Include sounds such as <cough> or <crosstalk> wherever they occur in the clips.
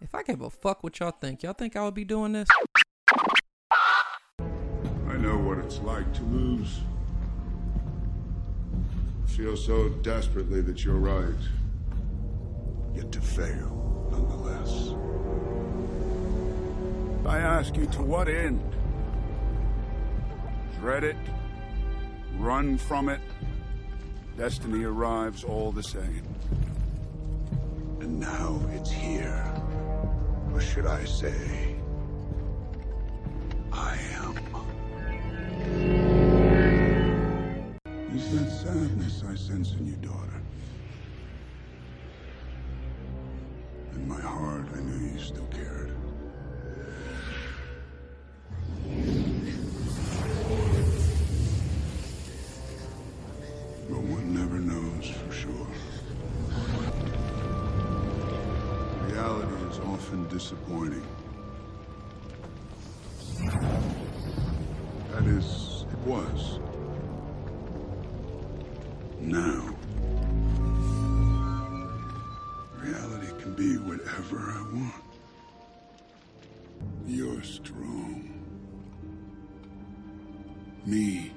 If I gave a fuck what y'all think, y'all think I would be doing this? I know what it's like to lose. Feel so desperately that you're right. Yet to fail, nonetheless. I ask you to what end? Dread it? Run from it? Destiny arrives all the same. And now it's here. Should I say, I am. Is that sadness I sense in you, daughter? In my heart, I knew you still cared. Often disappointing. That is, it was. Now, reality can be whatever I want. You're strong. Me.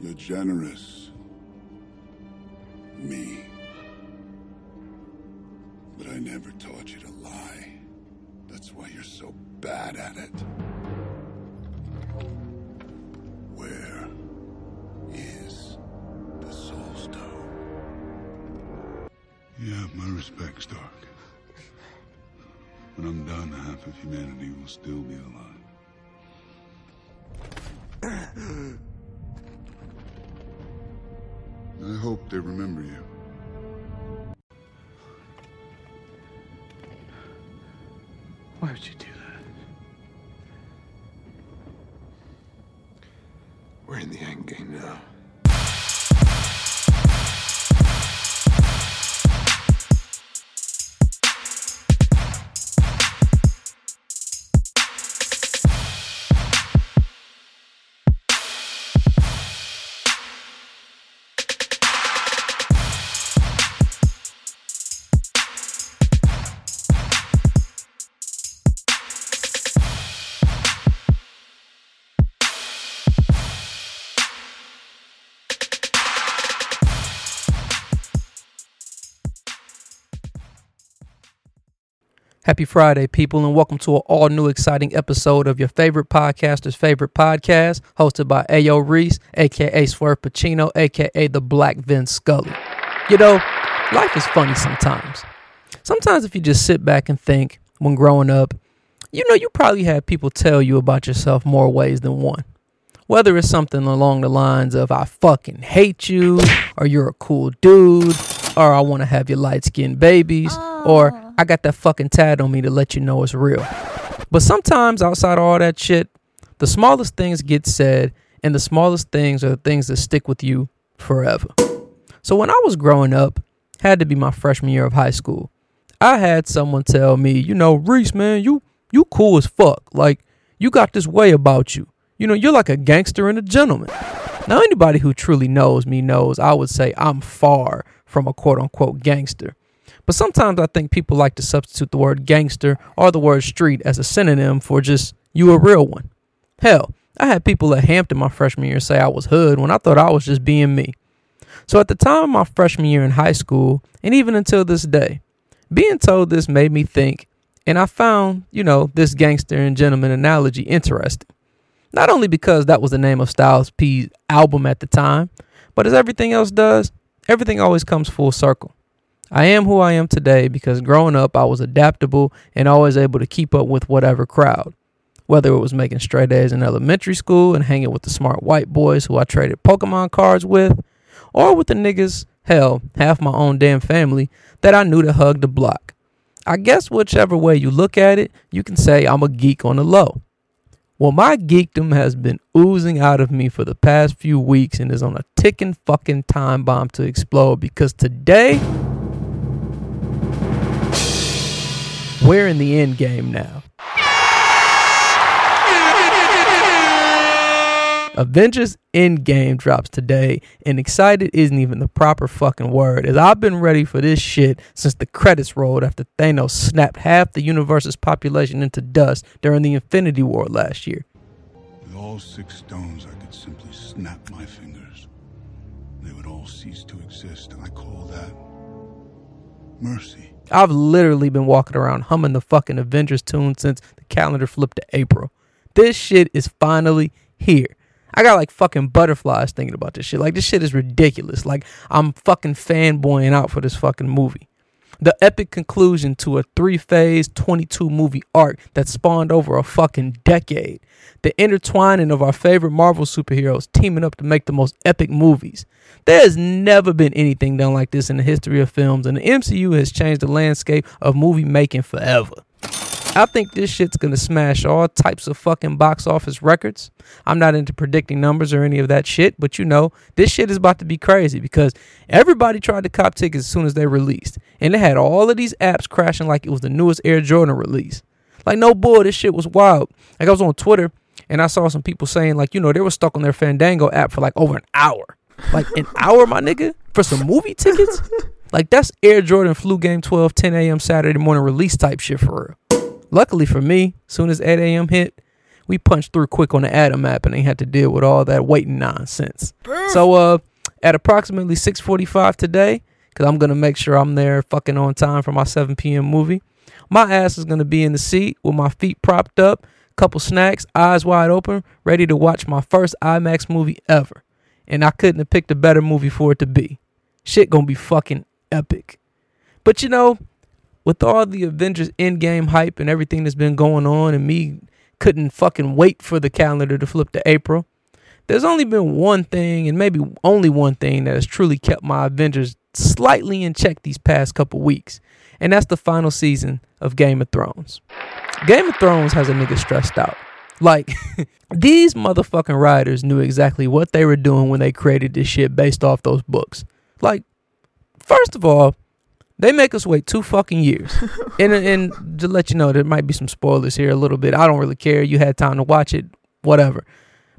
You're generous. But I never taught you to lie. That's why you're so bad at it. Where is the Soul Stone? You have my respect, Stark. When I'm done, half of humanity will still be alive. <coughs> I hope they remember you. Why would you do that? We're in the end game now. Happy Friday, people, and welcome to an all new exciting episode of your favorite podcaster's favorite podcast, hosted by Ayo Reese, aka Swerve Pacino, aka the Black Vince Scully. You know, life is funny sometimes. Sometimes, if you just sit back and think, when growing up, you know, you probably had people tell you about yourself more ways than one. Whether it's something along the lines of, I fucking hate you, or you're a cool dude, or I want to have your light skinned babies, or oh. I got that fucking tat on me to let you know it's real. But sometimes outside of all that shit, the smallest things get said, and the smallest things are the things that stick with you forever. So when I was growing up, had to be my freshman year of high school, I had someone tell me, you know, Reese, man, you you cool as fuck. Like you got this way about you. You know, you're like a gangster and a gentleman. Now, anybody who truly knows me knows I would say I'm far from a quote unquote gangster. But sometimes I think people like to substitute the word gangster or the word street as a synonym for just you a real one. Hell, I had people at Hampton my freshman year say I was hood when I thought I was just being me. So at the time of my freshman year in high school, and even until this day, being told this made me think, and I found, you know, this gangster and gentleman analogy interesting. Not only because that was the name of Styles P's album at the time, but as everything else does, everything always comes full circle. I am who I am today because growing up, I was adaptable and always able to keep up with whatever crowd. Whether it was making straight A's in elementary school and hanging with the smart white boys who I traded Pokemon cards with, or with the niggas, hell, half my own damn family, that I knew to hug the block. I guess whichever way you look at it, you can say I'm a geek on the low. Well, my geekdom has been oozing out of me for the past few weeks and is on a ticking fucking time bomb to explode because today we're in the end game now. Avengers Endgame drops today, and excited isn't even the proper fucking word, as I've been ready for this shit since the credits rolled after Thanos snapped half the universe's population into dust during the Infinity War last year. With all six stones, I could simply snap my fingers. They would all cease to exist, and I call that mercy. I've literally been walking around humming the fucking Avengers tune since the calendar flipped to April. This shit is finally here. I got like fucking butterflies thinking about this shit. Like this shit is ridiculous. Like I'm fucking fanboying out for this fucking movie. The epic conclusion to a three phase 22 movie arc that spawned over a fucking decade. The intertwining of our favorite Marvel superheroes teaming up to make the most epic movies. There has never been anything done like this in the history of films, and the MCU has changed the landscape of movie making forever. I think this shit's gonna smash all types of fucking box office records. I'm not into predicting numbers or any of that shit, but you know, this shit is about to be crazy because everybody tried to cop tickets as soon as they released. And they had all of these apps crashing like it was the newest Air Jordan release. Like, no boy, this shit was wild. Like, I was on Twitter and I saw some people saying, like, you know, they were stuck on their Fandango app for like over an hour. Like, an <laughs> hour, my nigga, for some movie tickets? <laughs> Like, that's Air Jordan Flu Game 12, 10 a.m. Saturday morning release type shit for real. Luckily for me, soon as 8 a.m. hit, we punched through quick on the Atom app and ain't had to deal with all that waiting nonsense. So uh at approximately 6:45 today, cuz I'm going to make sure I'm there fucking on time for my 7 p.m. movie. My ass is going to be in the seat with my feet propped up, couple snacks, eyes wide open, ready to watch my first IMAX movie ever. And I couldn't have picked a better movie for it to be. Shit going to be fucking epic. But you know, with all the Avengers Endgame hype and everything that's been going on, and me couldn't fucking wait for the calendar to flip to April, there's only been one thing, and maybe only one thing, that has truly kept my Avengers slightly in check these past couple weeks, and that's the final season of Game of Thrones. Game of Thrones has a nigga stressed out. Like, <laughs> these motherfucking writers knew exactly what they were doing when they created this shit based off those books. Like, first of all, they make us wait two fucking years. <laughs> and and to let you know, there might be some spoilers here a little bit. I don't really care. You had time to watch it, whatever.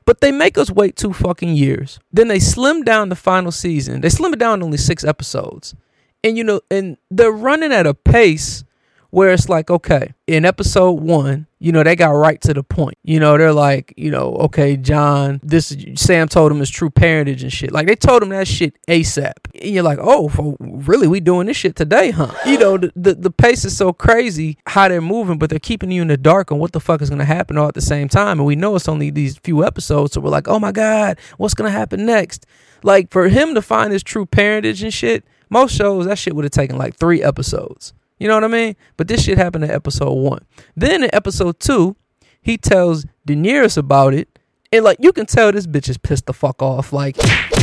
But they make us wait two fucking years. Then they slim down the final season. They slim it down to only six episodes. And you know, and they're running at a pace where it's like, okay, in episode one, you know, they got right to the point. You know, they're like, you know, okay, Jon, this Sam told him his true parentage and shit. Like they told him that shit ASAP. And you're like, oh, for, really, we doing this shit today, huh? You know, the, the the pace is so crazy how they're moving, but they're keeping you in the dark on what the fuck is gonna happen all at the same time. And we know it's only these few episodes, so we're like, oh my god, what's gonna happen next? Like for him to find his true parentage and shit, most shows that shit would have taken like three episodes. You know what I mean? But this shit happened in episode one. Then in episode two, he tells Daenerys about it. And like you can tell this bitch is pissed the fuck off. Like,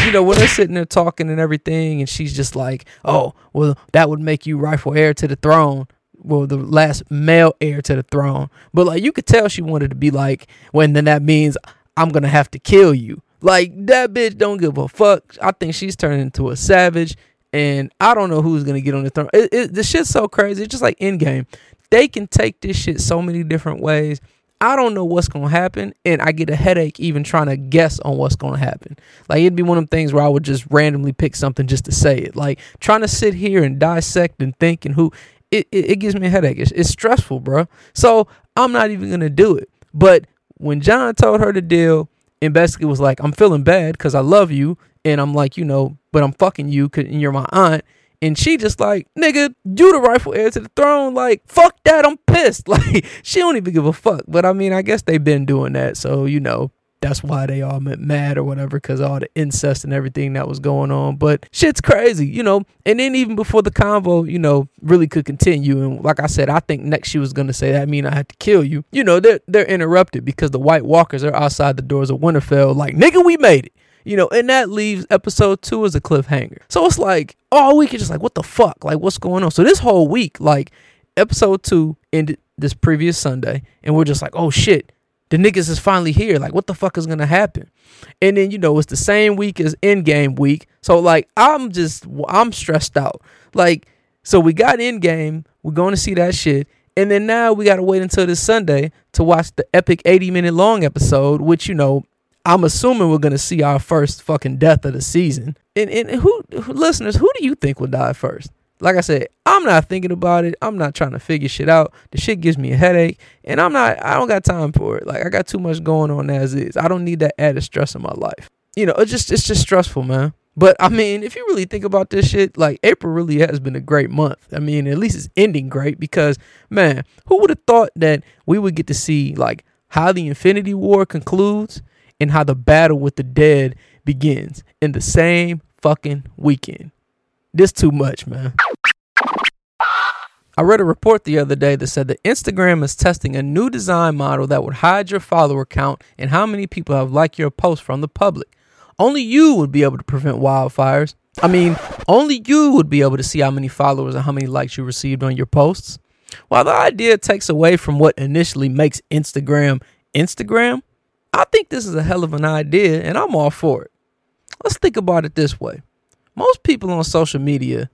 you know, when they're sitting there talking and everything, and she's just like, Oh, well, that would make you rightful heir to the throne. Well, the last male heir to the throne. But like you could tell she wanted to be like, when then that means I'm gonna have to kill you. Like that bitch don't give a fuck. I think she's turning into a savage and I don't know who's gonna get on the throne. It, it, the shit's so crazy. It's just like Endgame. They can take this shit so many different ways. I don't know what's gonna happen, and I get a headache even trying to guess on what's gonna happen. Like it'd be one of them things where I would just randomly pick something just to say it. Like trying to sit here and dissect and think and who it, it, it gives me a headache. It's, it's stressful, bro. So I'm not even gonna do it. But when Jon told her the deal and basically was like, "I'm feeling bad because I love you," and I'm like, you know, but I'm fucking you because you're my aunt. And she just like, nigga, you the rightful heir to the throne. Like, fuck that. I'm pissed. <laughs> Like, she don't even give a fuck. But I mean, I guess they've been doing that. So, you know, that's why they all went mad or whatever because all the incest and everything that was going on. But shit's crazy, you know. And then even before the convo, you know, really could continue. And like I said, I think next she was gonna say that mean I had to kill you. You know, they're they're interrupted because the White Walkers are outside the doors of Winterfell. Like nigga, we made it. You know, and that leaves episode two as a cliffhanger. So it's like all week is just like, what the fuck? Like, what's going on? So this whole week, like, episode two ended this previous Sunday, and we're just like, oh shit, the niggas is finally here. Like, what the fuck is gonna happen? And then you know, it's the same week as Endgame week. So like, I'm just I'm stressed out. Like, so we got Endgame. We're going to see that shit. And then now we got to wait until this Sunday to watch the epic 80 minute long episode, which, you know, I'm assuming we're gonna see our first fucking death of the season. And and who, who listeners, who do you think will die first? Like I said, I'm not thinking about it. I'm not trying to figure shit out. The shit gives me a headache, and I'm not. I don't got time for it. Like I got too much going on as is. I don't need that added stress in my life. You know, it's just it's just stressful, man. But I mean, if you really think about this shit, like April really has been a great month. I mean, at least it's ending great because man, who would have thought that we would get to see like how the Infinity War concludes and how the battle with the dead begins in the same fucking weekend. This too much, man. I read a report the other day that said that Instagram is testing a new design model that would hide your follower count and how many people have liked your post from the public. Only you would be able to prevent wildfires. I mean, only you would be able to see how many followers and how many likes you received on your posts. While the idea takes away from what initially makes Instagram Instagram, I think this is a hell of an idea and I'm all for it. Let's think about it this way most people on social media,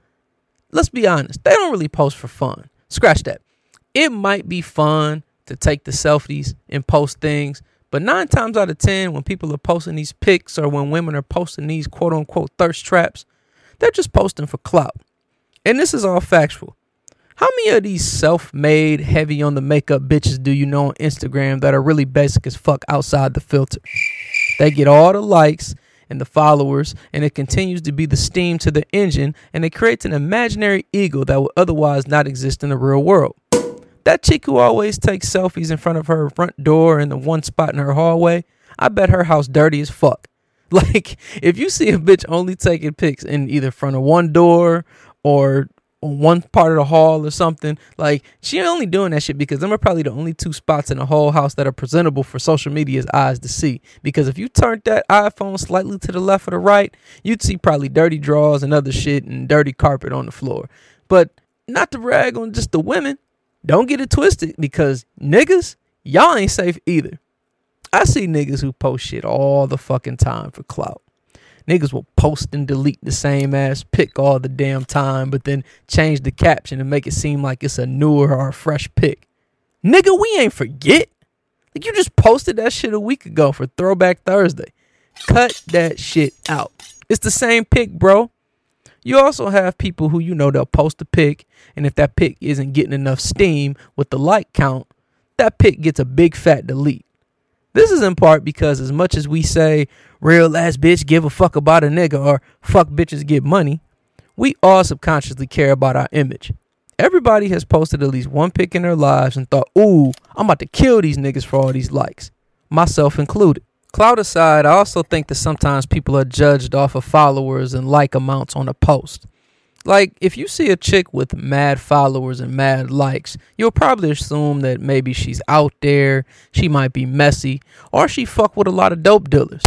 let's be honest, they don't really post for fun. Scratch that. It might be fun to take the selfies and post things, but nine times out of 10, when people are posting these pics or when women are posting these quote unquote thirst traps, they're just posting for clout. And this is all factual. How many of these self made, heavy on the makeup bitches do you know on Instagram that are really basic as fuck outside the filter? They get all the likes and the followers, and it continues to be the steam to the engine, and it creates an imaginary ego that would otherwise not exist in the real world. That chick who always takes selfies in front of her front door and the one spot in her hallway, I bet her house dirty as fuck. <laughs> Like, if you see a bitch only taking pics in either front of one door or on one part of the hall or something. Like she ain't only doing that shit because them are probably the only two spots in the whole house that are presentable for social media's eyes to see. Because if you turned that iPhone slightly to the left or the right, you'd see probably dirty drawers and other shit and dirty carpet on the floor. But not to brag on just the women, don't get it twisted because niggas, y'all ain't safe either. I see niggas who post shit all the fucking time for clout. Niggas will post and delete the same ass pic all the damn time, but then change the caption and make it seem like it's a newer or a fresh pic. Nigga, we ain't forget. Like you just posted that shit a week ago for Throwback Thursday. Cut that shit out. It's the same pic, bro. You also have people who you know they'll post a pic, and if that pic isn't getting enough steam with the like count, that pic gets a big fat delete. This is in part because as much as we say real ass bitch give a fuck about a nigga or fuck bitches get money, we all subconsciously care about our image. Everybody has posted at least one pic in their lives and thought, ooh, I'm about to kill these niggas for all these likes, myself included. Cloud aside, I also think that sometimes people are judged off of followers and like amounts on a post. Like, if you see a chick with mad followers and mad likes, you'll probably assume that maybe she's out there, she might be messy, or she fuck with a lot of dope dealers.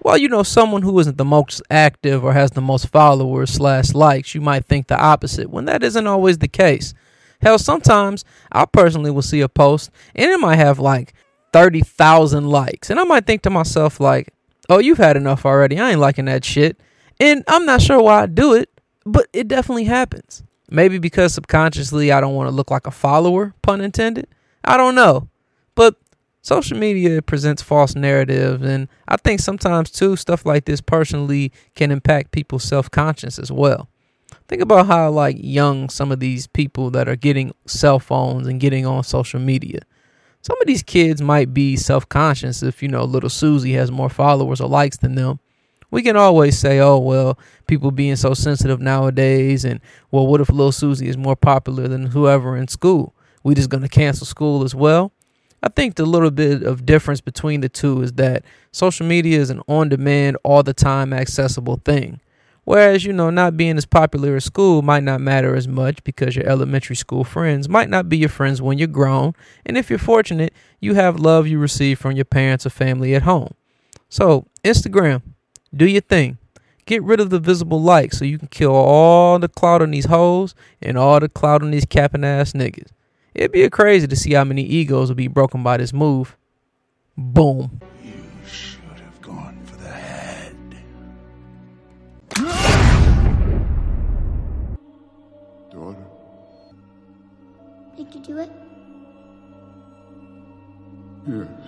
Well, you know someone who isn't the most active or has the most followers slash likes, you might think the opposite, when that isn't always the case. Hell, sometimes I personally will see a post and it might have like 30,000 likes. And I might think to myself, like, oh, you've had enough already. I ain't liking that shit. And I'm not sure why I do it but it definitely happens. Maybe because subconsciously I don't want to look like a follower, pun intended. I don't know. But social media presents false narratives and I think sometimes too stuff like this personally can impact people's self-conscious as well. Think about how like young some of these people that are getting cell phones and getting on social media. Some of these kids might be self-conscious if you know little Susie has more followers or likes than them we can always say, oh, well, people being so sensitive nowadays, and well, what if Little Susie is more popular than whoever in school? We just gonna cancel school as well? I think the little bit of difference between the two is that social media is an on demand, all the time accessible thing. Whereas, you know, not being as popular at school might not matter as much because your elementary school friends might not be your friends when you're grown. And if you're fortunate, you have love you receive from your parents or family at home. So, Instagram, do your thing. Get rid of the visible light so you can kill all the clout on these hoes and all the clout on these capping ass niggas. It'd be crazy to see how many egos will be broken by this move. Boom. You should have gone for the head. Daughter, Did you do it? yes.